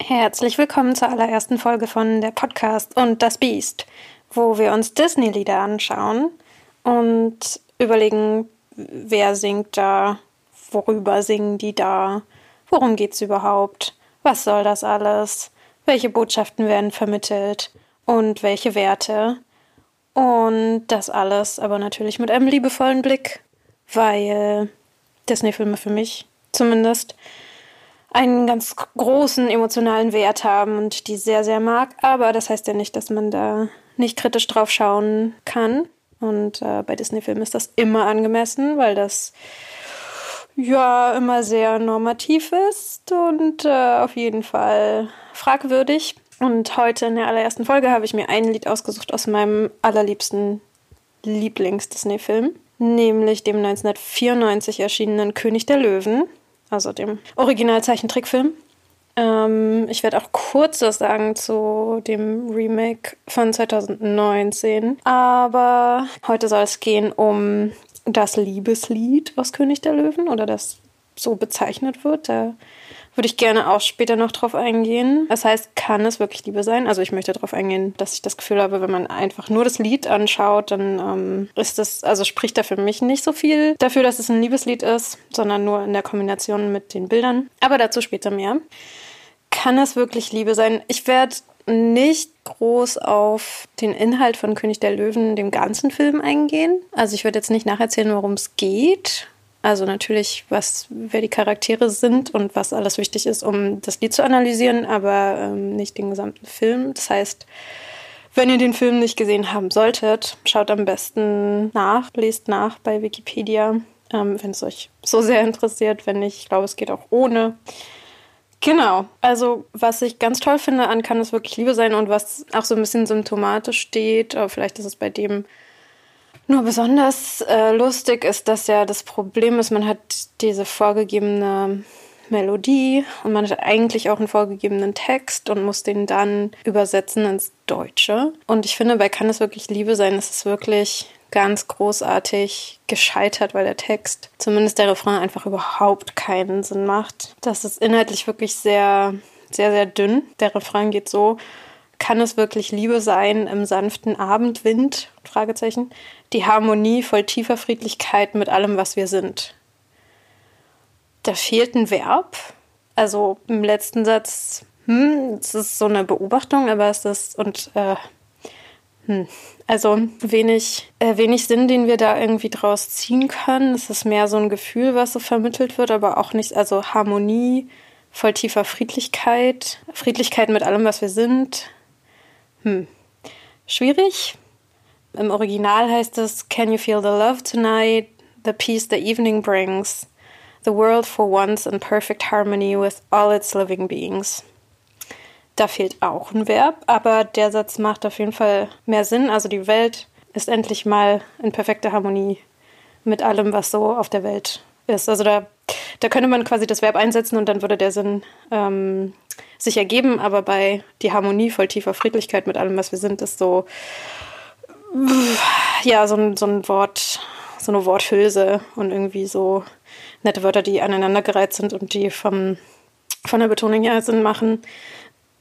Herzlich willkommen zur allerersten Folge von der Podcast und das Biest, wo wir uns Disney-Lieder anschauen und überlegen, wer singt da, worüber singen die da, worum geht's überhaupt, was soll das alles, welche Botschaften werden vermittelt und welche Werte. Und das alles aber natürlich mit einem liebevollen Blick, weil Disney-Filme für mich zumindest einen ganz großen emotionalen Wert haben und die sehr, sehr mag. Aber das heißt ja nicht, dass man da nicht kritisch drauf schauen kann. Und äh, bei Disney-Filmen ist das immer angemessen, weil das ja immer sehr normativ ist und äh, auf jeden Fall fragwürdig. Und heute in der allerersten Folge habe ich mir ein Lied ausgesucht aus meinem allerliebsten Lieblings-Disney-Film, nämlich dem 1994 erschienenen König der Löwen also dem Originalzeichentrickfilm. Ähm, ich werde auch kurz was sagen zu dem Remake von 2019. Aber heute soll es gehen um das Liebeslied aus König der Löwen oder das so bezeichnet wird. Da würde ich gerne auch später noch drauf eingehen. Das heißt, kann es wirklich Liebe sein? Also ich möchte darauf eingehen, dass ich das Gefühl habe, wenn man einfach nur das Lied anschaut, dann ähm, ist das, also spricht da für mich nicht so viel dafür, dass es ein Liebeslied ist, sondern nur in der Kombination mit den Bildern. Aber dazu später mehr. Kann es wirklich Liebe sein? Ich werde nicht groß auf den Inhalt von König der Löwen, dem ganzen Film eingehen. Also ich werde jetzt nicht nacherzählen, worum es geht also natürlich, was, wer die Charaktere sind und was alles wichtig ist, um das Lied zu analysieren, aber ähm, nicht den gesamten Film. Das heißt, wenn ihr den Film nicht gesehen haben solltet, schaut am besten nach, lest nach bei Wikipedia, ähm, wenn es euch so sehr interessiert. Wenn nicht, ich glaube, es geht auch ohne. Genau, also was ich ganz toll finde an Kann es wirklich Liebe sein und was auch so ein bisschen symptomatisch steht, aber vielleicht ist es bei dem nur besonders äh, lustig ist, dass ja das Problem ist, man hat diese vorgegebene Melodie und man hat eigentlich auch einen vorgegebenen Text und muss den dann übersetzen ins Deutsche. Und ich finde, bei Kann es wirklich Liebe sein, ist es wirklich ganz großartig gescheitert, weil der Text, zumindest der Refrain, einfach überhaupt keinen Sinn macht. Das ist inhaltlich wirklich sehr, sehr, sehr dünn. Der Refrain geht so, kann es wirklich Liebe sein im sanften Abendwind? Fragezeichen. Die Harmonie voll tiefer Friedlichkeit mit allem, was wir sind. Da fehlt ein Verb. Also im letzten Satz, hm, es ist so eine Beobachtung, aber es ist und äh, hm, also wenig, äh, wenig Sinn, den wir da irgendwie draus ziehen können. Es ist mehr so ein Gefühl, was so vermittelt wird, aber auch nicht, also Harmonie, voll tiefer Friedlichkeit, Friedlichkeit mit allem, was wir sind, hm. Schwierig. Im Original heißt es Can you feel the love tonight? The peace the evening brings. The world for once in perfect harmony with all its living beings. Da fehlt auch ein Verb, aber der Satz macht auf jeden Fall mehr Sinn. Also die Welt ist endlich mal in perfekter Harmonie mit allem, was so auf der Welt ist. Also da, da könnte man quasi das Verb einsetzen und dann würde der Sinn ähm, sich ergeben, aber bei die Harmonie voll tiefer Friedlichkeit mit allem, was wir sind, ist so, ja, so ein, so ein Wort, so eine Worthülse und irgendwie so nette Wörter, die aneinandergereiht sind und die vom, von der Betonung ja Sinn machen.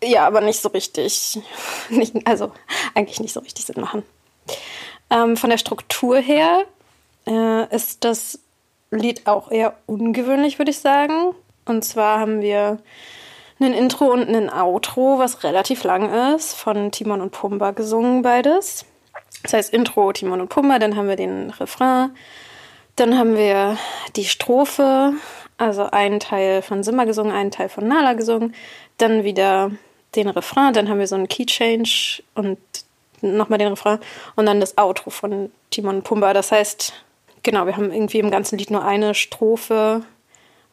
Ja, aber nicht so richtig, nicht, also eigentlich nicht so richtig Sinn machen. Ähm, von der Struktur her äh, ist das Lied auch eher ungewöhnlich, würde ich sagen. Und zwar haben wir ein Intro und ein Outro, was relativ lang ist, von Timon und Pumba gesungen, beides. Das heißt Intro Timon und Pumba, dann haben wir den Refrain, dann haben wir die Strophe, also einen Teil von Simba gesungen, einen Teil von Nala gesungen, dann wieder den Refrain, dann haben wir so einen Key Change und nochmal den Refrain und dann das Outro von Timon und Pumba. Das heißt, genau, wir haben irgendwie im ganzen Lied nur eine Strophe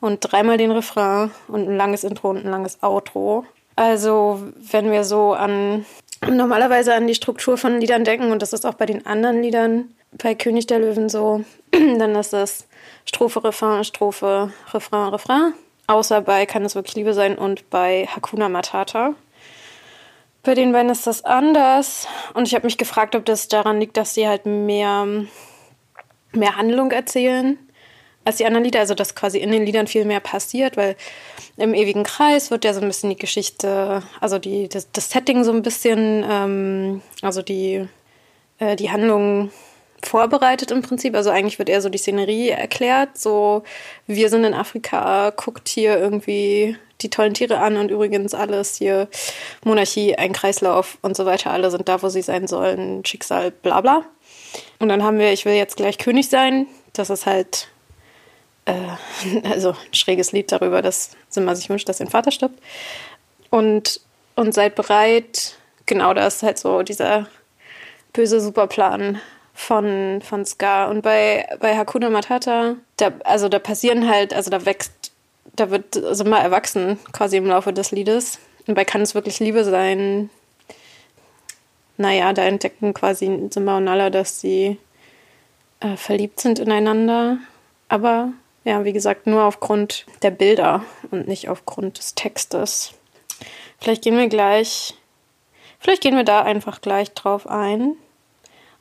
und dreimal den Refrain und ein langes Intro und ein langes Outro. Also, wenn wir so an normalerweise an die Struktur von Liedern denken, und das ist auch bei den anderen Liedern bei König der Löwen so, dann ist das Strophe, Refrain, Strophe, Refrain, Refrain. Außer bei Kann es wirklich Liebe sein und bei Hakuna Matata. Bei den beiden ist das anders. Und ich habe mich gefragt, ob das daran liegt, dass sie halt mehr, mehr Handlung erzählen als die anderen Lieder, also dass quasi in den Liedern viel mehr passiert, weil im ewigen Kreis wird ja so ein bisschen die Geschichte, also die, das, das Setting so ein bisschen, ähm, also die, äh, die Handlung vorbereitet im Prinzip. Also eigentlich wird eher so die Szenerie erklärt. So, wir sind in Afrika, guckt hier irgendwie die tollen Tiere an und übrigens alles hier Monarchie, ein Kreislauf und so weiter. Alle sind da, wo sie sein sollen, Schicksal, bla bla. Und dann haben wir, ich will jetzt gleich König sein. Das ist halt äh, also ein schräges Lied darüber, dass Simba sich wünscht, dass sein Vater stirbt. Und, und seid bereit, genau das ist halt so dieser böse Superplan von, von Ska. Und bei, bei Hakuna Matata, da, also da passieren halt, also da wächst, da wird Simba erwachsen, quasi im Laufe des Liedes. Und bei Kann es wirklich Liebe sein? Naja, da entdecken quasi Simba und Nala, dass sie äh, verliebt sind ineinander. Aber ja, wie gesagt, nur aufgrund der Bilder und nicht aufgrund des Textes. Vielleicht gehen wir gleich, vielleicht gehen wir da einfach gleich drauf ein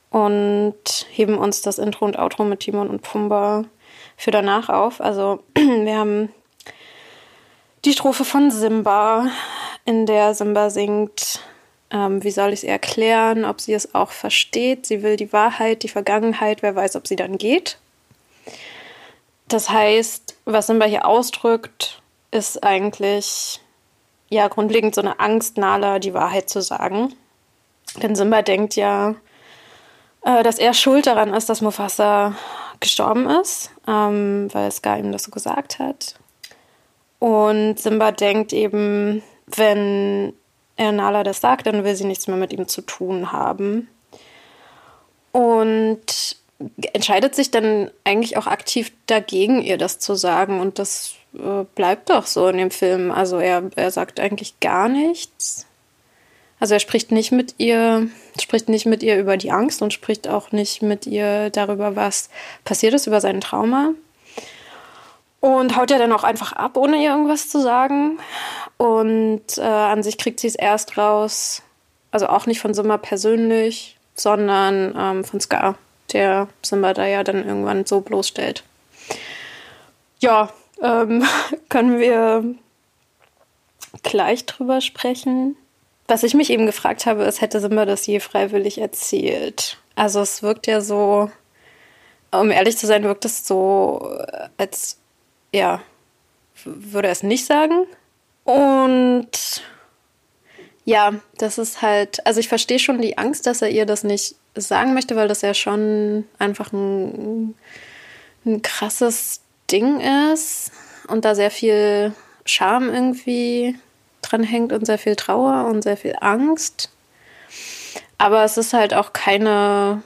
und heben uns das Intro und Outro mit Timon und Pumba für danach auf. Also wir haben die Strophe von Simba, in der Simba singt, ähm, wie soll ich es erklären, ob sie es auch versteht. Sie will die Wahrheit, die Vergangenheit, wer weiß, ob sie dann geht. Das heißt, was Simba hier ausdrückt, ist eigentlich ja grundlegend so eine Angst, Nala die Wahrheit zu sagen. Denn Simba denkt ja, äh, dass er schuld daran ist, dass Mufasa gestorben ist, ähm, weil Scar ihm das so gesagt hat. Und Simba denkt eben, wenn Nala das sagt, dann will sie nichts mehr mit ihm zu tun haben. Und entscheidet sich dann eigentlich auch aktiv dagegen, ihr das zu sagen. Und das äh, bleibt doch so in dem Film. Also er, er sagt eigentlich gar nichts. Also er spricht nicht mit ihr, spricht nicht mit ihr über die Angst und spricht auch nicht mit ihr darüber, was passiert ist, über sein Trauma. Und haut ja dann auch einfach ab, ohne ihr irgendwas zu sagen. Und äh, an sich kriegt sie es erst raus, also auch nicht von Simba persönlich, sondern ähm, von Scar, der Simba da ja dann irgendwann so bloßstellt. Ja, ähm, können wir gleich drüber sprechen. Was ich mich eben gefragt habe, ist, hätte Simba das je freiwillig erzählt? Also es wirkt ja so, um ehrlich zu sein, wirkt es so, als, ja, würde es nicht sagen. Und ja, das ist halt, also ich verstehe schon die Angst, dass er ihr das nicht sagen möchte, weil das ja schon einfach ein, ein krasses Ding ist und da sehr viel Scham irgendwie dran hängt und sehr viel Trauer und sehr viel Angst. Aber es ist halt auch keine,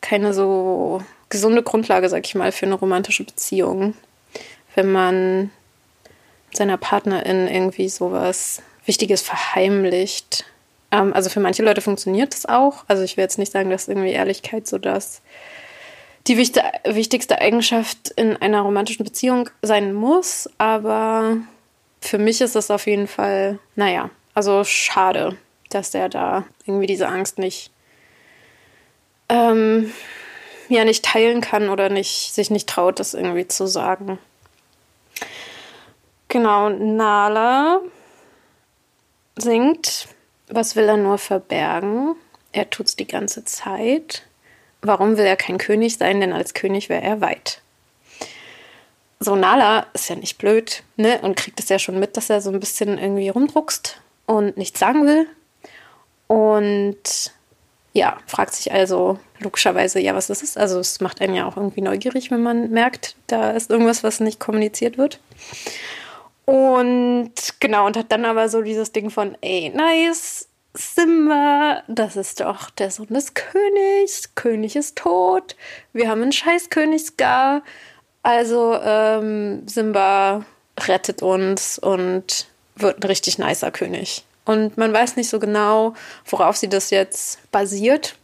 keine so gesunde Grundlage, sag ich mal, für eine romantische Beziehung. Wenn man seiner Partnerin irgendwie sowas Wichtiges verheimlicht. Ähm, also für manche Leute funktioniert das auch. Also ich will jetzt nicht sagen, dass irgendwie Ehrlichkeit so das die wichtigste Eigenschaft in einer romantischen Beziehung sein muss, aber für mich ist es auf jeden Fall, naja, also schade, dass der da irgendwie diese Angst nicht, ähm, ja, nicht teilen kann oder nicht, sich nicht traut, das irgendwie zu sagen. Genau, Nala singt, was will er nur verbergen? Er tut's die ganze Zeit. Warum will er kein König sein? Denn als König wäre er weit so Nala ist ja nicht blöd, ne? Und kriegt es ja schon mit, dass er so ein bisschen irgendwie rumdruckst und nichts sagen will. Und ja, fragt sich also logischerweise, ja, was ist es? Also es macht einen ja auch irgendwie neugierig, wenn man merkt, da ist irgendwas, was nicht kommuniziert wird. Und genau, und hat dann aber so dieses Ding von, ey, nice, Simba, das ist doch der Sohn des Königs, König ist tot, wir haben einen Scheißkönig Scar also ähm, Simba rettet uns und wird ein richtig nicer König. Und man weiß nicht so genau, worauf sie das jetzt basiert.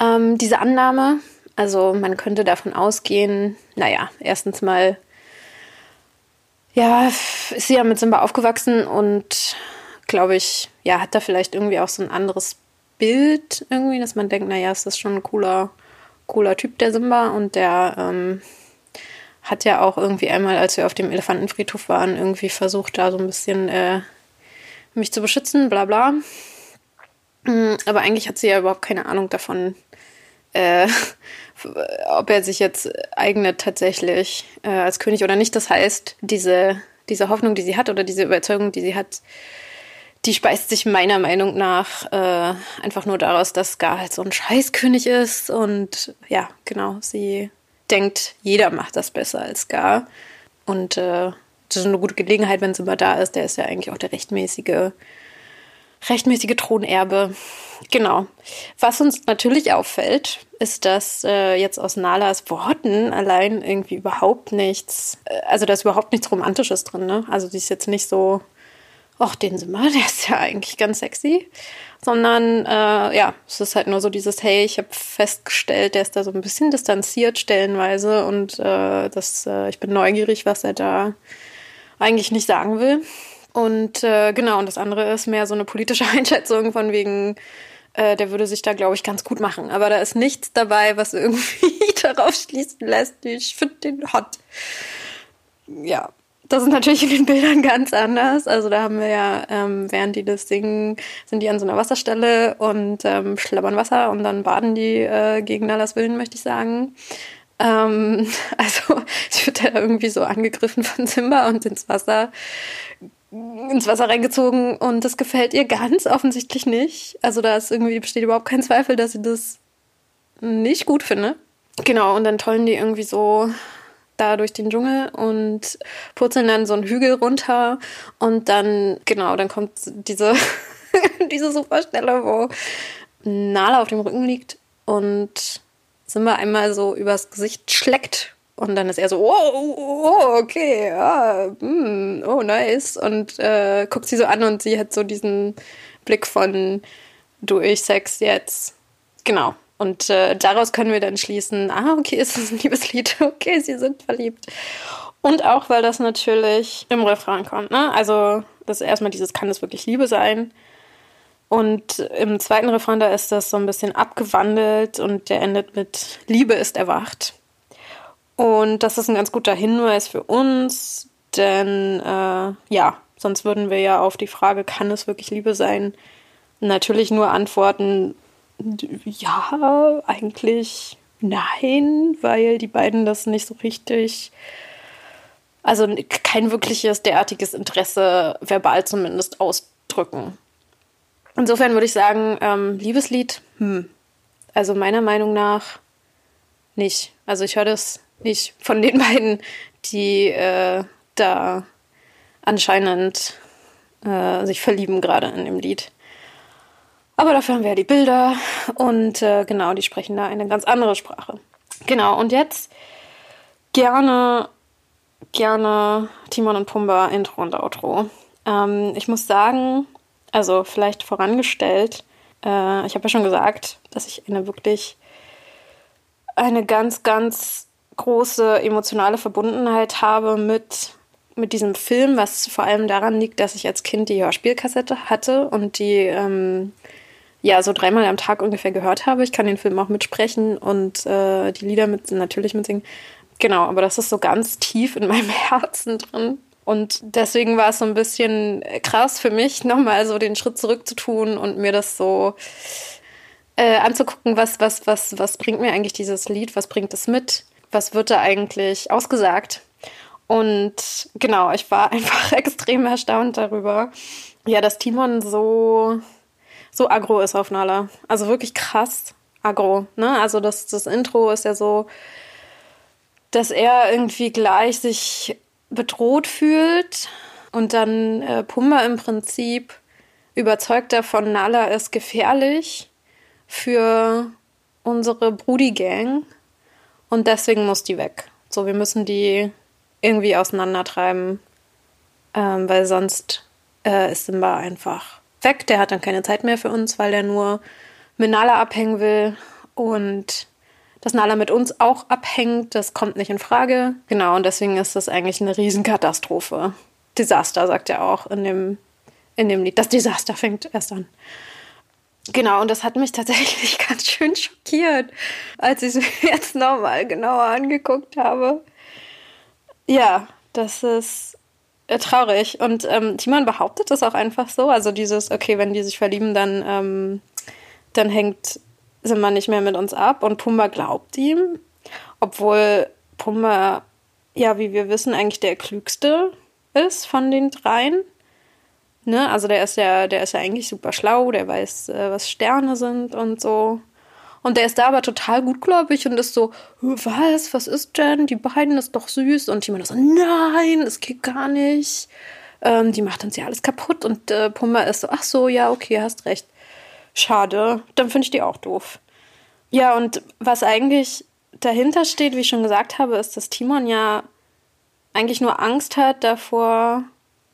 Ähm, diese Annahme, also man könnte davon ausgehen, naja, erstens mal, ja, ist sie ja mit Simba aufgewachsen und glaube ich, ja, hat da vielleicht irgendwie auch so ein anderes Bild irgendwie, dass man denkt, naja, ist das schon ein cooler, cooler Typ, der Simba und der ähm, hat ja auch irgendwie einmal, als wir auf dem Elefantenfriedhof waren, irgendwie versucht, da so ein bisschen äh, mich zu beschützen, bla bla. Mm, aber eigentlich hat sie ja überhaupt keine Ahnung davon, äh, ob er sich jetzt eignet tatsächlich äh, als König oder nicht. Das heißt, diese, diese Hoffnung, die sie hat oder diese Überzeugung, die sie hat, die speist sich meiner Meinung nach äh, einfach nur daraus, dass Gar halt so ein Scheißkönig ist und ja, genau, sie denkt, jeder macht das besser als Gar und äh, das ist eine gute Gelegenheit, wenn sie mal da ist. Der ist ja eigentlich auch der rechtmäßige, rechtmäßige Thronerbe. Genau. Was uns natürlich auffällt, ist, dass äh, jetzt aus Nalas Worten allein irgendwie überhaupt nichts, äh, also da ist überhaupt nichts Romantisches drin, ne? Also die ist jetzt nicht so, ach, den sind wir, der ist ja eigentlich ganz sexy. Sondern äh, ja, es ist halt nur so dieses, hey, ich habe festgestellt, der ist da so ein bisschen distanziert stellenweise und äh, das, äh, ich bin neugierig, was er da eigentlich nicht sagen will. Und äh, genau, und das andere ist mehr so eine politische Einschätzung von wegen, äh, der würde sich da, glaube ich, ganz gut machen. Aber da ist nichts dabei, was irgendwie darauf schließen lässt. Ich finde den hot. Ja, das ist natürlich in den Bildern ganz anders. Also da haben wir ja, ähm, während die das singen, sind die an so einer Wasserstelle und ähm, schlabbern Wasser und dann baden die äh, gegen Nallas Willen, möchte ich sagen. Ähm, also es wird da irgendwie so angegriffen von Simba und ins Wasser ins Wasser reingezogen und das gefällt ihr ganz offensichtlich nicht. Also da ist irgendwie besteht überhaupt kein Zweifel, dass sie das nicht gut finde. Genau, und dann tollen die irgendwie so da durch den Dschungel und purzeln dann so einen Hügel runter und dann, genau, dann kommt diese, diese Superstelle, wo Nala auf dem Rücken liegt und Simba einmal so übers Gesicht schleckt und dann ist er so, oh, oh, oh okay, ja, mm, oh, nice. Und äh, guckt sie so an und sie hat so diesen Blick von, du, ich Sex jetzt. Genau. Und äh, daraus können wir dann schließen, ah, okay, ist das ein Liebeslied, okay, sie sind verliebt. Und auch, weil das natürlich im Refrain kommt, ne? Also, das ist erstmal dieses, kann es wirklich Liebe sein? Und im zweiten Refrain, da ist das so ein bisschen abgewandelt und der endet mit Liebe ist erwacht. Und das ist ein ganz guter Hinweis für uns, denn äh, ja, sonst würden wir ja auf die Frage, kann es wirklich Liebe sein, natürlich nur antworten, ja, eigentlich nein, weil die beiden das nicht so richtig, also kein wirkliches derartiges Interesse verbal zumindest ausdrücken. Insofern würde ich sagen, ähm, Liebeslied, hm. Also meiner Meinung nach nicht. Also ich höre das nicht von den beiden, die äh, da anscheinend äh, sich verlieben gerade in dem Lied. Aber dafür haben wir ja die Bilder und äh, genau, die sprechen da eine ganz andere Sprache. Genau, und jetzt gerne, gerne Timon und Pumba Intro und Outro. Ähm, ich muss sagen, also vielleicht vorangestellt, äh, ich habe ja schon gesagt, dass ich eine wirklich eine ganz, ganz große emotionale Verbundenheit habe mit, mit diesem Film, was vor allem daran liegt, dass ich als Kind die Hörspielkassette hatte und die ähm, ja so dreimal am Tag ungefähr gehört habe. Ich kann den Film auch mitsprechen und äh, die Lieder mit, natürlich mitsingen. Genau, aber das ist so ganz tief in meinem Herzen drin. Und deswegen war es so ein bisschen krass für mich, nochmal so den Schritt zurück zu tun und mir das so äh, anzugucken, was, was, was, was bringt mir eigentlich dieses Lied, was bringt es mit, was wird da eigentlich ausgesagt. Und genau, ich war einfach extrem erstaunt darüber, ja, dass Timon so, so aggro ist auf Nala. Also wirklich krass aggro. Ne? Also das, das Intro ist ja so, dass er irgendwie gleich sich bedroht fühlt und dann äh, Pumba im Prinzip überzeugt davon, Nala ist gefährlich für unsere Brudi-Gang und deswegen muss die weg. So, wir müssen die irgendwie auseinandertreiben, ähm, weil sonst äh, ist Simba einfach weg. Der hat dann keine Zeit mehr für uns, weil der nur mit Nala abhängen will und dass Nala mit uns auch abhängt, das kommt nicht in Frage. Genau, und deswegen ist das eigentlich eine Riesenkatastrophe. Desaster, sagt er auch in dem, in dem Lied. Das Desaster fängt erst an. Genau, und das hat mich tatsächlich ganz schön schockiert, als ich es jetzt nochmal genauer angeguckt habe. Ja, das ist äh, traurig. Und ähm, Timon behauptet das auch einfach so. Also dieses, okay, wenn die sich verlieben, dann, ähm, dann hängt Simba nicht mehr mit uns ab. Und Pumba glaubt ihm, obwohl Pumba, ja, wie wir wissen, eigentlich der klügste ist von den dreien. Ne? Also der ist ja, der ist ja eigentlich super schlau, der weiß, äh, was Sterne sind und so. Und der ist da aber total gutgläubig und ist so, was, was ist denn? Die beiden ist doch süß. Und Timon ist so, nein, es geht gar nicht. Ähm, die macht uns ja alles kaputt. Und äh, Pumba ist so, ach so, ja, okay, hast recht. Schade, dann finde ich die auch doof. Ja, und was eigentlich dahinter steht, wie ich schon gesagt habe, ist, dass Timon ja eigentlich nur Angst hat davor,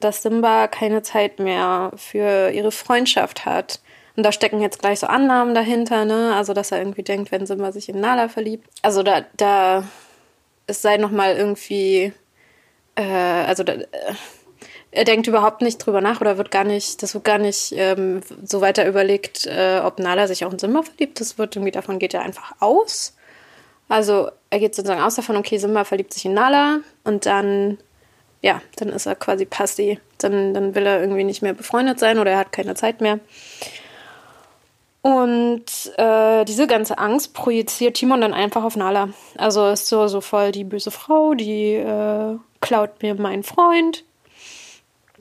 dass Simba keine Zeit mehr für ihre Freundschaft hat. Und da stecken jetzt gleich so Annahmen dahinter, ne? Also, dass er irgendwie denkt, wenn Simba sich in Nala verliebt. Also, da, da, es sei nochmal irgendwie, äh, also, da, äh, er denkt überhaupt nicht drüber nach oder wird gar nicht, das wird gar nicht ähm, so weiter überlegt, äh, ob Nala sich auch in Simba verliebt. Das wird irgendwie davon geht er einfach aus. Also er geht sozusagen aus davon, okay, Simba verliebt sich in Nala und dann, ja, dann ist er quasi passi. Dann, dann will er irgendwie nicht mehr befreundet sein oder er hat keine Zeit mehr. Und äh, diese ganze Angst projiziert Timon dann einfach auf Nala. Also ist so, so voll die böse Frau, die äh, klaut mir meinen Freund.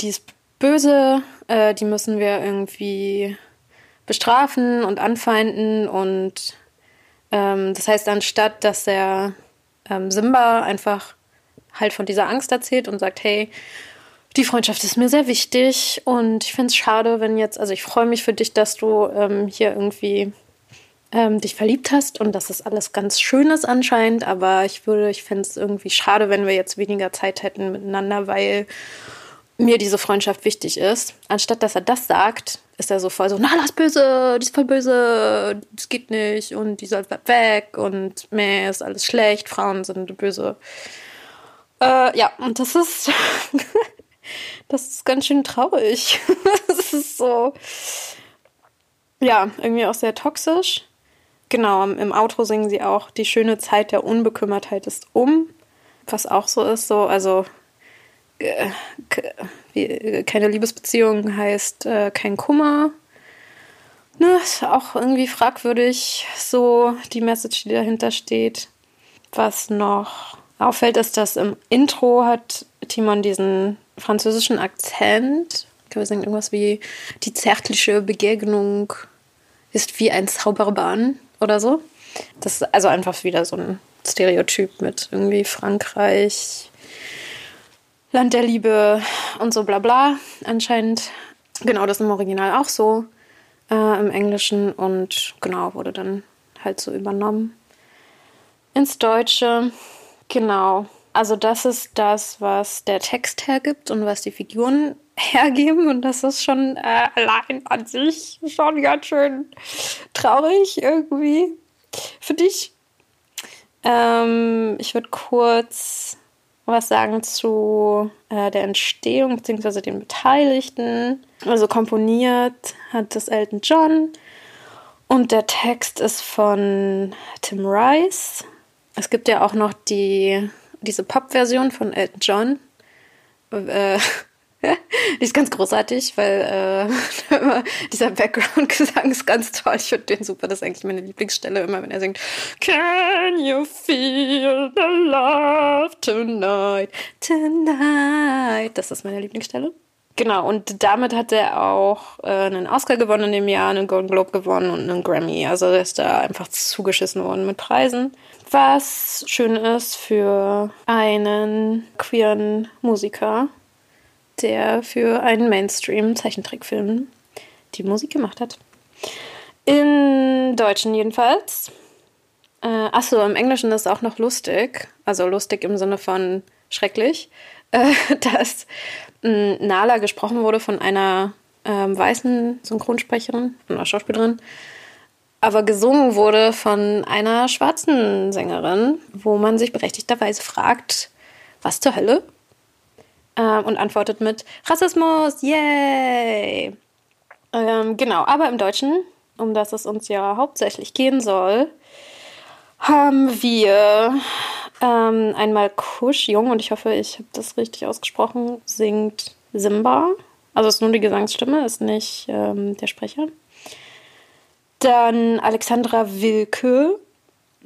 Die ist böse, äh, die müssen wir irgendwie bestrafen und anfeinden und ähm, das heißt, anstatt dass er ähm, Simba einfach halt von dieser Angst erzählt und sagt, hey, die Freundschaft ist mir sehr wichtig und ich finde es schade, wenn jetzt, also ich freue mich für dich, dass du ähm, hier irgendwie ähm, dich verliebt hast und dass es alles ganz schön ist anscheinend, aber ich würde, ich fände es irgendwie schade, wenn wir jetzt weniger Zeit hätten miteinander, weil mir diese Freundschaft wichtig ist. Anstatt dass er das sagt, ist er so voll so, na, das ist böse, die ist voll böse, das geht nicht und die soll weg und meh, ist alles schlecht, Frauen sind böse. Äh, ja, und das ist Das ist ganz schön traurig. das ist so. Ja, irgendwie auch sehr toxisch. Genau, im Outro singen sie auch, die schöne Zeit der Unbekümmertheit ist um. Was auch so ist, so, also äh, keine Liebesbeziehung heißt äh, kein Kummer. Ne, ist auch irgendwie fragwürdig, so die Message, die dahinter steht. Was noch auffällt, ist, dass im Intro hat Timon diesen französischen Akzent. Ich glaube, es singt irgendwas wie die zärtliche Begegnung ist wie ein Zauberbahn oder so. Das ist also einfach wieder so ein Stereotyp mit irgendwie Frankreich, Land der Liebe und so bla bla. Anscheinend, genau, das im Original auch so äh, im Englischen und genau, wurde dann halt so übernommen ins Deutsche. Genau. Also das ist das, was der Text hergibt und was die Figuren hergeben. Und das ist schon äh, allein an sich schon ganz schön traurig irgendwie. Für dich. Ähm, ich würde kurz was sagen zu äh, der Entstehung bzw. den Beteiligten. Also komponiert hat das Elton John und der Text ist von Tim Rice. Es gibt ja auch noch die diese Pop-Version von Elton John. Äh, die ist ganz großartig, weil äh, dieser Background-Gesang ist ganz toll. Ich finde den super. Das ist eigentlich meine Lieblingsstelle, immer wenn er singt Can you feel the love tonight? Tonight. Das ist meine Lieblingsstelle. Genau, und damit hat er auch äh, einen Oscar gewonnen in dem Jahr, einen Golden Globe gewonnen und einen Grammy. Also er ist da einfach zugeschissen worden mit Preisen was schön ist für einen queeren Musiker, der für einen Mainstream-Zeichentrickfilm die Musik gemacht hat. In Deutschen jedenfalls. Äh, achso, im Englischen ist es auch noch lustig, also lustig im Sinne von schrecklich, äh, dass äh, Nala gesprochen wurde von einer äh, weißen Synchronsprecherin, einer Schauspielerin, aber gesungen wurde von einer schwarzen Sängerin, wo man sich berechtigterweise fragt, was zur Hölle? Ähm, und antwortet mit Rassismus, yay! Ähm, genau, aber im Deutschen, um das es uns ja hauptsächlich gehen soll, haben wir Ähm, einmal Kush Jung, und ich hoffe, ich habe das richtig ausgesprochen, singt Simba. Also ist nur die Gesangsstimme, ist nicht ähm, der Sprecher. Dann Alexandra Wilke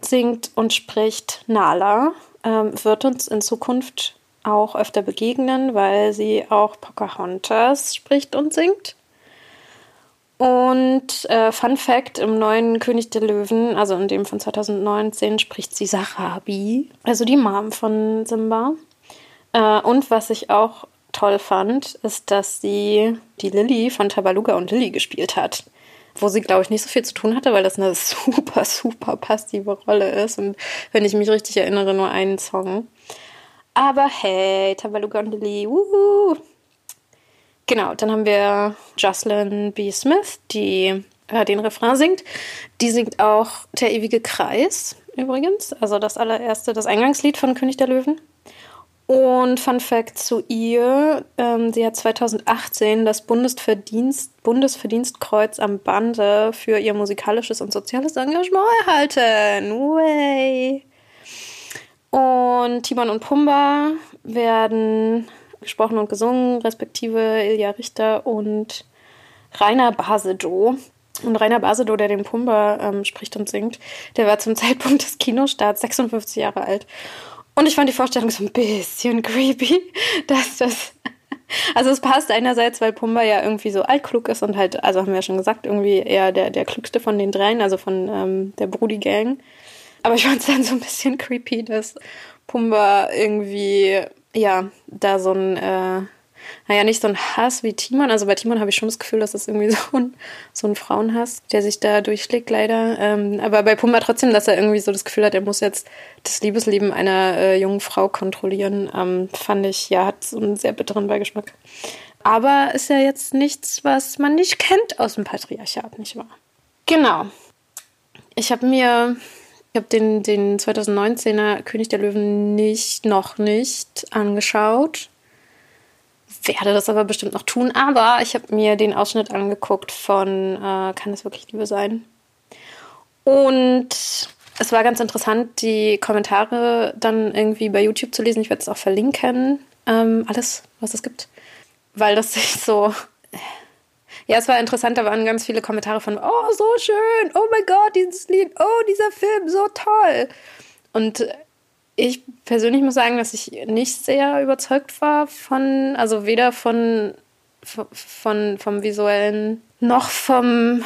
singt und spricht Nala. Ähm, wird uns in Zukunft auch öfter begegnen, weil sie auch Pocahontas spricht und singt. Und äh, Fun Fact: Im neuen König der Löwen, also in dem von 2019, spricht sie Sarabi, also die Mom von Simba. Äh, und was ich auch toll fand, ist, dass sie die Lilly von Tabaluga und Lilly gespielt hat. Wo sie, glaube ich, nicht so viel zu tun hatte, weil das eine super, super passive Rolle ist. Und wenn ich mich richtig erinnere, nur einen Song. Aber hey, Tabaluga und wuhu! Genau, dann haben wir Jocelyn B. Smith, die äh, den Refrain singt. Die singt auch Der ewige Kreis übrigens, also das allererste, das Eingangslied von König der Löwen. Und Fun Fact zu ihr: ähm, Sie hat 2018 das Bundesverdienst, Bundesverdienstkreuz am Bande für ihr musikalisches und soziales Engagement erhalten. Way. Und Timon und Pumba werden gesprochen und gesungen, respektive Ilja Richter und Rainer Basedow. Und Rainer Basedow, der den Pumba ähm, spricht und singt, der war zum Zeitpunkt des Kinostarts 56 Jahre alt. Und ich fand die Vorstellung so ein bisschen creepy, dass das. Also es passt einerseits, weil Pumba ja irgendwie so altklug ist und halt, also haben wir ja schon gesagt, irgendwie eher der, der klügste von den dreien, also von ähm, der Brudi-Gang. Aber ich fand es dann so ein bisschen creepy, dass Pumba irgendwie ja, da so ein, äh, naja, nicht so ein Hass wie Timon. Also bei Timon habe ich schon das Gefühl, dass das irgendwie so ein, so ein Frauenhass, der sich da durchschlägt, leider. Ähm, aber bei Pumba trotzdem, dass er irgendwie so das Gefühl hat, er muss jetzt das Liebesleben einer äh, jungen Frau kontrollieren, ähm, fand ich, ja, hat so einen sehr bitteren Beigeschmack. Aber ist ja jetzt nichts, was man nicht kennt aus dem Patriarchat, nicht wahr? Genau. Ich habe mir ich habe den, den 2019er König der Löwen nicht, noch nicht angeschaut. Werde das aber bestimmt noch tun. Aber ich habe mir den Ausschnitt angeguckt von äh, Kann es wirklich Liebe sein? Und es war ganz interessant, die Kommentare dann irgendwie bei YouTube zu lesen. Ich werde es auch verlinken. Ähm, alles, was es gibt. Weil das sich so ja, es war interessant, da waren ganz viele Kommentare von, oh, so schön, oh mein Gott, dieses Lied, oh, dieser Film, so toll. Und ich persönlich muss sagen, dass ich nicht sehr überzeugt war von, also weder von, von vom visuellen noch vom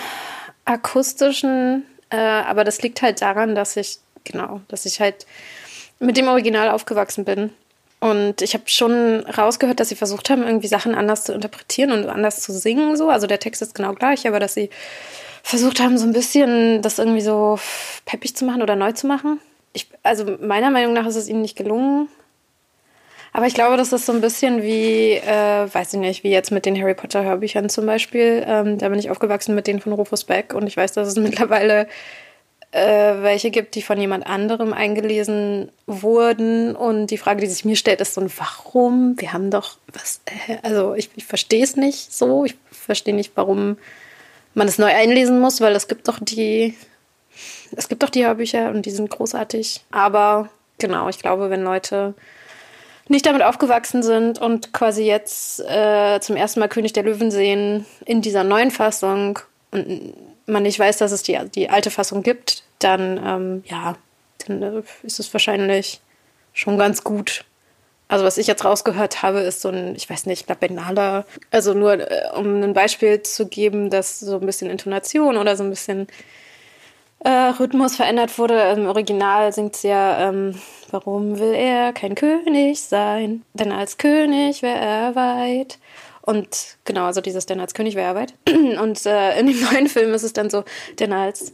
akustischen, äh, aber das liegt halt daran, dass ich, genau, dass ich halt mit dem Original aufgewachsen bin und ich habe schon rausgehört, dass sie versucht haben, irgendwie Sachen anders zu interpretieren und anders zu singen. So. Also der Text ist genau gleich, aber dass sie versucht haben, so ein bisschen das irgendwie so peppig zu machen oder neu zu machen. Ich, also meiner Meinung nach ist es ihnen nicht gelungen. Aber ich glaube, das ist so ein bisschen wie, äh, weiß ich nicht, wie jetzt mit den Harry Potter Hörbüchern zum Beispiel. Ähm, da bin ich aufgewachsen mit denen von Rufus Beck und ich weiß, dass es mittlerweile äh, welche gibt, die von jemand anderem eingelesen wurden. Und die Frage, die sich mir stellt, ist so, warum? Wir haben doch was, äh, also ich, ich verstehe es nicht so. Ich verstehe nicht, warum man es neu einlesen muss, weil es gibt doch die, es gibt doch die Hörbücher und die sind großartig. Aber genau, ich glaube, wenn Leute nicht damit aufgewachsen sind und quasi jetzt äh, zum ersten Mal König der Löwen sehen in dieser neuen Fassung und man nicht weiß, dass es die, die alte Fassung gibt, dann ähm, ja, dann äh, ist es wahrscheinlich schon ganz gut. Also was ich jetzt rausgehört habe, ist so ein, ich weiß nicht, Benala, also nur äh, um ein Beispiel zu geben, dass so ein bisschen Intonation oder so ein bisschen äh, Rhythmus verändert wurde. Im Original singt sie ja, ähm, warum will er kein König sein? Denn als König wäre er weit. Und genau, also dieses denn als König wäre er weit. Und äh, in dem neuen Film ist es dann so, denn als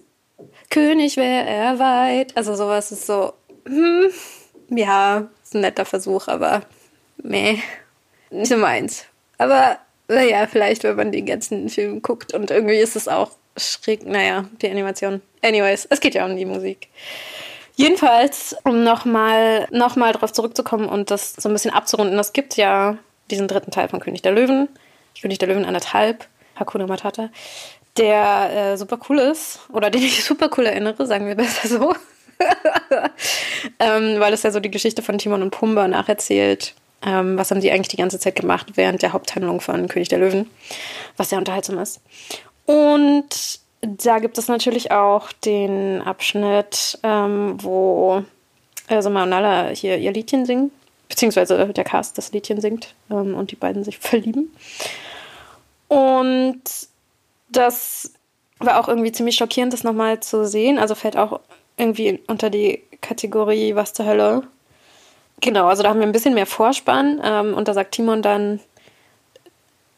König wäre er weit. Also sowas ist so, hm, ja, ist ein netter Versuch, aber meh, nicht so meins. Aber naja, vielleicht, wenn man den ganzen Film guckt und irgendwie ist es auch schräg, naja, die Animation. Anyways, es geht ja um die Musik. Jedenfalls, um nochmal noch mal drauf zurückzukommen und das so ein bisschen abzurunden, es gibt ja diesen dritten Teil von König der Löwen, König der Löwen anderthalb, Hakuna Matata, der äh, super cool ist oder den ich super cool erinnere, sagen wir besser so. ähm, weil es ja so die Geschichte von Timon und Pumba nacherzählt. Ähm, was haben die eigentlich die ganze Zeit gemacht während der Haupthandlung von König der Löwen, was sehr unterhaltsam ist. Und da gibt es natürlich auch den Abschnitt, ähm, wo äh, Summer und Nala hier ihr Liedchen singen, beziehungsweise der Cast das Liedchen singt ähm, und die beiden sich verlieben. Und das war auch irgendwie ziemlich schockierend, das nochmal zu sehen. Also fällt auch irgendwie unter die Kategorie Was zur Hölle. Genau, also da haben wir ein bisschen mehr Vorspann ähm, und da sagt Timon dann,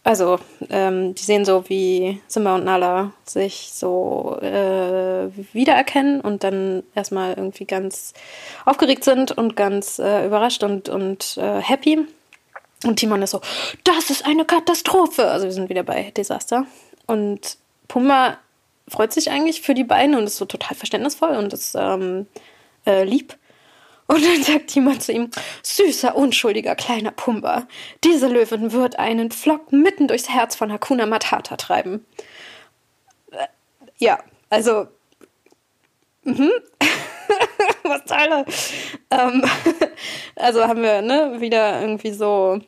also ähm, die sehen so, wie Simba und Nala sich so äh, wiedererkennen und dann erstmal irgendwie ganz aufgeregt sind und ganz äh, überrascht und, und äh, happy. Und Timon ist so, das ist eine Katastrophe. Also wir sind wieder bei Desaster. Und Pumba freut sich eigentlich für die beiden und ist so total verständnisvoll und ist ähm, äh, lieb. Und dann sagt jemand zu ihm, süßer, unschuldiger kleiner Pumba, diese Löwin wird einen Flock mitten durchs Herz von Hakuna Matata treiben. Äh, ja, also, mhm. was Teile. Ähm, also haben wir ne, wieder irgendwie so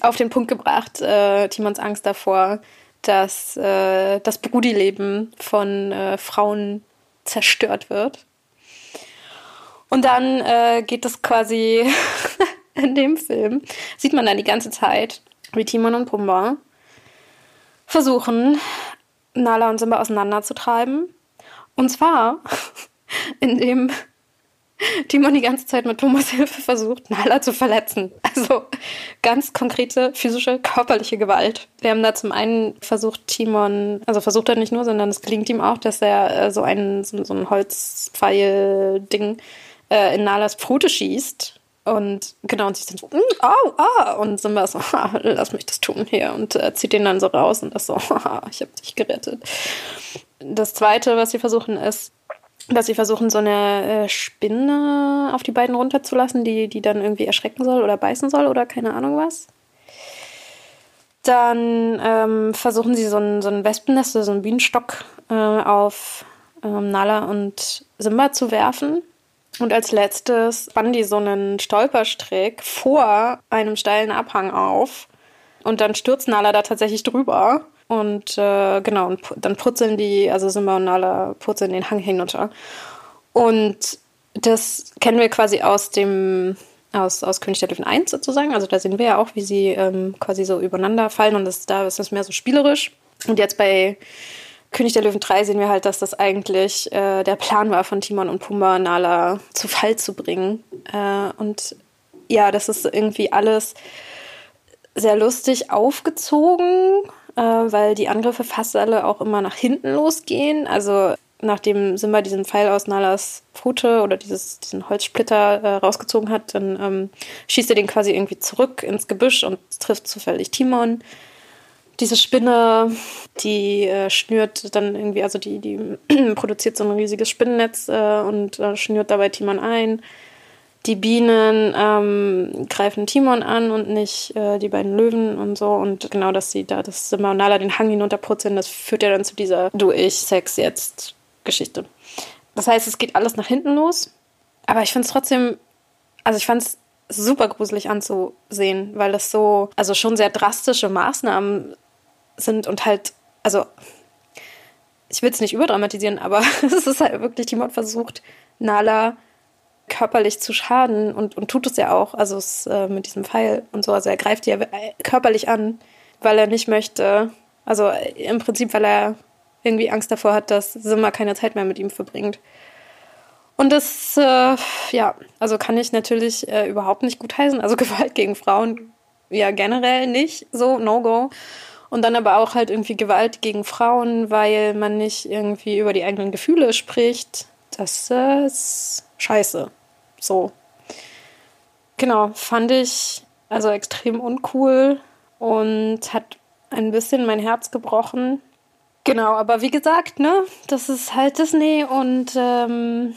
auf den Punkt gebracht, äh, Timons Angst davor, dass äh, das Brudi-Leben von äh, Frauen zerstört wird. Und dann äh, geht es quasi in dem Film, sieht man dann die ganze Zeit, wie Timon und Pumba versuchen, Nala und Simba auseinanderzutreiben. Und zwar, indem Timon die ganze Zeit mit Thomas Hilfe versucht, Nala zu verletzen. Also ganz konkrete physische, körperliche Gewalt. Wir haben da zum einen versucht, Timon, also versucht er nicht nur, sondern es gelingt ihm auch, dass er äh, so ein, so, so ein Holzpfeil-Ding äh, in Nalas Pfote schießt. Und genau, und sich dann so, mm, au, ah, und Simba so, lass mich das tun hier und äh, zieht den dann so raus und das so, ich hab dich gerettet. Das zweite, was sie versuchen, ist, dass sie versuchen, so eine äh, Spinne auf die beiden runterzulassen, die, die dann irgendwie erschrecken soll oder beißen soll oder keine Ahnung was. Dann ähm, versuchen sie so ein, so ein Wespennest, so einen Bienenstock äh, auf ähm, Nala und Simba zu werfen. Und als letztes spannen die so einen Stolperstrick vor einem steilen Abhang auf. Und dann stürzt Nala da tatsächlich drüber. Und äh, genau, und dann purzeln die, also Simba und Nala purzeln den Hang hinunter. Und das kennen wir quasi aus dem, aus, aus König der Löwen 1 sozusagen. Also da sehen wir ja auch, wie sie ähm, quasi so übereinander fallen und das, da ist das mehr so spielerisch. Und jetzt bei König der Löwen 3 sehen wir halt, dass das eigentlich äh, der Plan war von Timon und Pumba, Nala zu Fall zu bringen. Äh, und ja, das ist irgendwie alles sehr lustig aufgezogen äh, weil die Angriffe fast alle auch immer nach hinten losgehen. Also nachdem Simba diesen Pfeil aus Nalas Pfote oder dieses, diesen Holzsplitter äh, rausgezogen hat, dann ähm, schießt er den quasi irgendwie zurück ins Gebüsch und trifft zufällig Timon. Diese Spinne, die äh, schnürt dann irgendwie, also die, die produziert so ein riesiges Spinnennetz äh, und äh, schnürt dabei Timon ein die Bienen ähm, greifen Timon an und nicht äh, die beiden Löwen und so. Und genau, dass sie da, dass Simba und Nala den Hang hinunterputzeln, das führt ja dann zu dieser Du-Ich-Sex-Jetzt-Geschichte. Das heißt, es geht alles nach hinten los. Aber ich finde es trotzdem, also ich fand es super gruselig anzusehen, weil das so, also schon sehr drastische Maßnahmen sind und halt, also ich will es nicht überdramatisieren, aber es ist halt wirklich, Timon versucht, Nala körperlich zu schaden und, und tut es ja auch, also es, äh, mit diesem Pfeil und so. Also er greift ja körperlich an, weil er nicht möchte, also äh, im Prinzip, weil er irgendwie Angst davor hat, dass Simba keine Zeit mehr mit ihm verbringt. Und das, äh, ja, also kann ich natürlich äh, überhaupt nicht gutheißen. Also Gewalt gegen Frauen ja generell nicht, so No-Go. Und dann aber auch halt irgendwie Gewalt gegen Frauen, weil man nicht irgendwie über die eigenen Gefühle spricht. Das ist scheiße. So. Genau, fand ich also extrem uncool und hat ein bisschen mein Herz gebrochen. Genau, aber wie gesagt, ne, das ist halt Disney und ähm,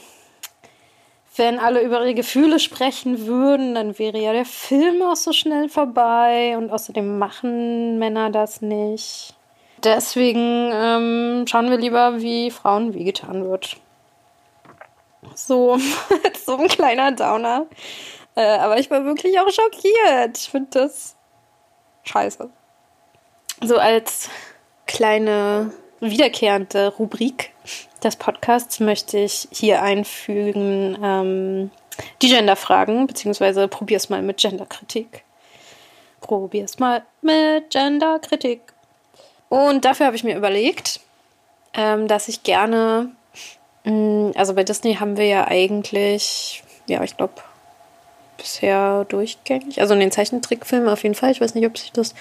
wenn alle über ihre Gefühle sprechen würden, dann wäre ja der Film auch so schnell vorbei und außerdem machen Männer das nicht. Deswegen ähm, schauen wir lieber, wie Frauen wehgetan wird. So, so ein kleiner Downer. Äh, aber ich war wirklich auch schockiert. Ich finde das scheiße. So als kleine wiederkehrende Rubrik des Podcasts möchte ich hier einfügen ähm, die Genderfragen, beziehungsweise probier's mal mit Genderkritik. Probier's mal mit Genderkritik. Und dafür habe ich mir überlegt, ähm, dass ich gerne, mh, mm, also bei Disney haben wir ja eigentlich, ja, ich glaube, bisher durchgängig, also in den Zeichentrickfilmen auf jeden Fall. Ich weiß nicht, ob sich das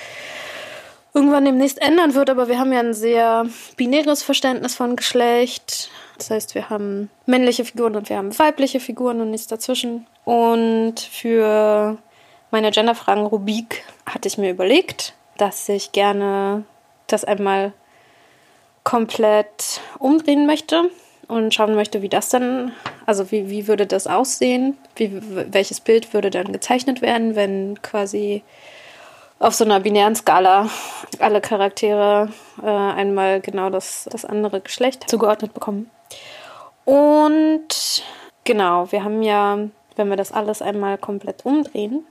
irgendwann demnächst ändern wird, aber wir haben ja ein sehr binäres Verständnis von Geschlecht. Das heißt, wir haben männliche Figuren und wir haben weibliche Figuren und nichts dazwischen. Und für meine Genderfragen-Rubik hatte ich mir überlegt, dass ich gerne das einmal komplett umdrehen möchte und schauen möchte, wie das dann, also wie, wie würde das aussehen, wie, welches Bild würde dann gezeichnet werden, wenn quasi auf so einer binären Skala alle Charaktere äh, einmal genau das, das andere Geschlecht zugeordnet bekommen. Und genau, wir haben ja, wenn wir das alles einmal komplett umdrehen,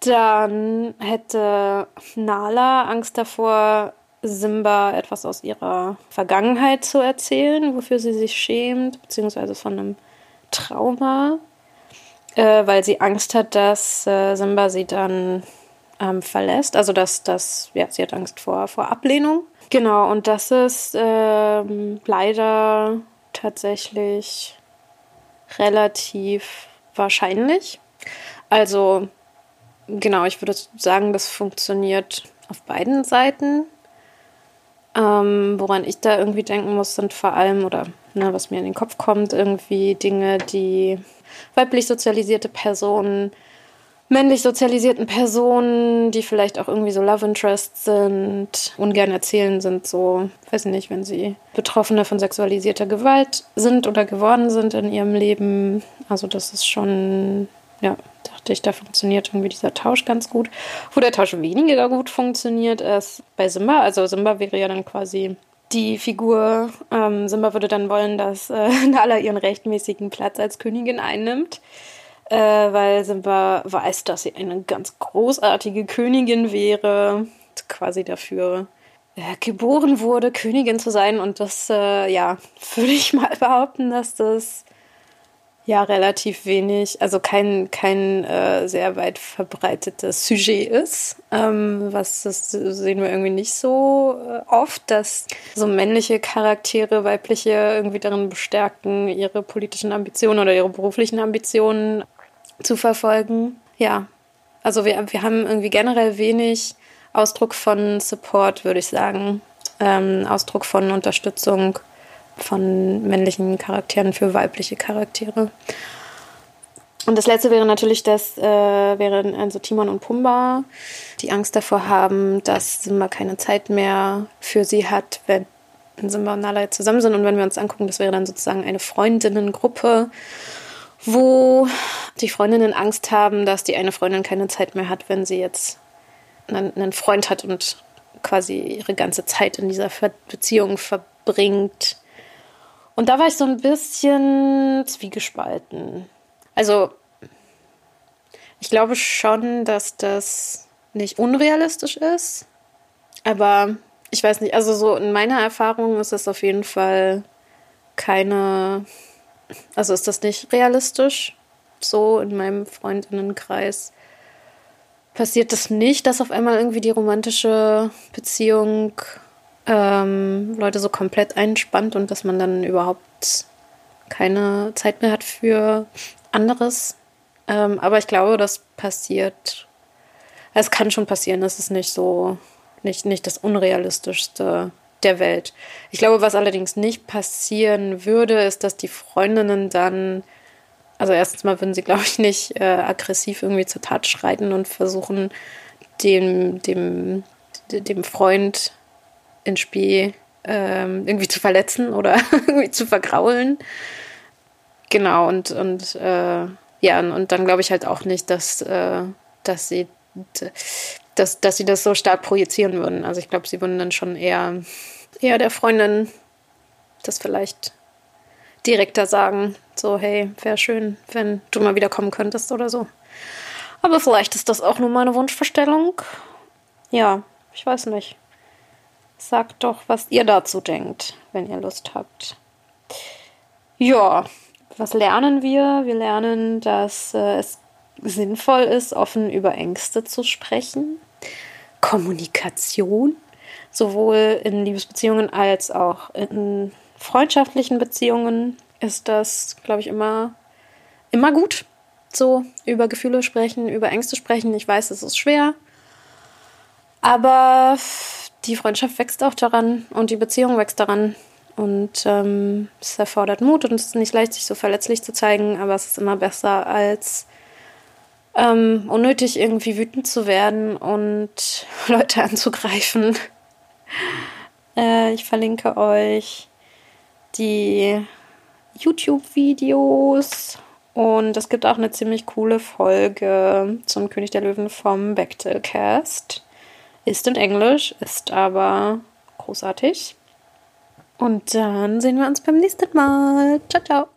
dann hätte Nala Angst davor, Simba etwas aus ihrer Vergangenheit zu erzählen, wofür sie sich schämt, beziehungsweise von einem Trauma, äh, weil sie Angst hat, dass äh, Simba sie dann ähm, verlässt. Also dass das, ja, sie hat Angst vor, vor Ablehnung. Genau, und das ist ähm, leider tatsächlich relativ wahrscheinlich. Also, genau, ich würde sagen, das funktioniert auf beiden Seiten. Ähm, woran ich da irgendwie denken muss, sind vor allem, oder ne, was mir in den Kopf kommt, irgendwie Dinge, die weiblich sozialisierte Personen männlich sozialisierten Personen, die vielleicht auch irgendwie so Love Interests sind, ungern erzählen, sind so, weiß nicht, wenn sie Betroffene von sexualisierter Gewalt sind oder geworden sind in ihrem Leben. Also das ist schon, ja, dachte ich, da funktioniert irgendwie dieser Tausch ganz gut. Wo der Tausch weniger gut funktioniert, ist bei Simba. Also Simba wäre ja dann quasi die Figur, ähm, Simba würde dann wollen, dass äh, Nala ihren rechtmäßigen Platz als Königin einnimmt äh, weil Simba weiß, dass sie eine ganz großartige Königin wäre, quasi dafür äh, geboren wurde, Königin zu sein. Und das, äh, ja, würde ich mal behaupten, dass das ja relativ wenig, also kein, kein äh, sehr weit verbreitetes Sujet ist. Ähm, was das sehen wir irgendwie nicht so äh, oft, dass so männliche Charaktere weibliche irgendwie darin bestärken, ihre politischen Ambitionen oder ihre beruflichen Ambitionen zu verfolgen. Ja, also wir, wir haben irgendwie generell wenig Ausdruck von Support, würde ich sagen. Ähm, Ausdruck von Unterstützung von männlichen Charakteren für weibliche Charaktere. Und das letzte wäre natürlich, dass äh, wären also Timon und Pumba, die Angst davor haben, dass Simba keine Zeit mehr für sie hat, wenn Simba und Nala zusammen sind. Und wenn wir uns angucken, das wäre dann sozusagen eine Freundinnengruppe wo die Freundinnen Angst haben, dass die eine Freundin keine Zeit mehr hat, wenn sie jetzt einen, Freund hat und quasi ihre ganze Zeit in dieser Beziehung verbringt. Und da war ich so ein bisschen zwiegespalten. Also, ich glaube schon, dass das nicht unrealistisch ist. Aber ich weiß nicht, also so in meiner Erfahrung ist es auf jeden Fall keine also ist das nicht realistisch? So in meinem Freundinnenkreis passiert das nicht, dass auf einmal irgendwie die romantische Beziehung ähm, Leute so komplett einspannt und dass man dann überhaupt keine Zeit mehr hat für anderes. Ähm, aber ich glaube, das passiert. Es kann schon passieren, das ist nicht so, nicht, nicht das Unrealistischste der Welt. Ich glaube, was allerdings nicht passieren würde, ist, dass die Freundinnen dann, also erstens mal würden sie, glaube ich, nicht äh, aggressiv irgendwie zur Tat schreiten und versuchen, dem, dem, dem Freund in Spee ähm, irgendwie zu verletzen oder irgendwie zu vergraulen. Genau, und, und äh, ja, und, und dann glaube ich halt auch nicht, dass, äh, dass sie dass, dass sie das so stark projizieren würden. Also ich glaube, sie würden dann schon eher, eher der Freundin das vielleicht direkter sagen. So, hey, wäre schön, wenn du mal wieder kommen könntest oder so. Aber vielleicht ist das auch nur meine Wunschvorstellung. Ja, ich weiß nicht. Sagt doch, was ihr dazu denkt, wenn ihr Lust habt. Ja, was lernen wir? Wir lernen, dass äh, es sinnvoll ist, offen über Ängste zu sprechen. Kommunikation, sowohl in Liebesbeziehungen als auch in freundschaftlichen Beziehungen ist das, glaube ich, immer, immer gut. So über Gefühle sprechen, über Ängste sprechen. Ich weiß, es ist schwer. Aber die Freundschaft wächst auch daran und die Beziehung wächst daran. Und ähm, es erfordert Mut und es ist nicht leicht, sich so verletzlich zu zeigen, aber es ist immer besser, als ähm, unnötig irgendwie wütend zu werden und Leute anzugreifen. Äh, ich verlinke euch die YouTube-Videos und es gibt auch eine ziemlich coole Folge zum König der Löwen vom Bechtel-Cast. Ist in Englisch, ist aber großartig. Und dann sehen wir uns beim nächsten Mal. Ciao, ciao.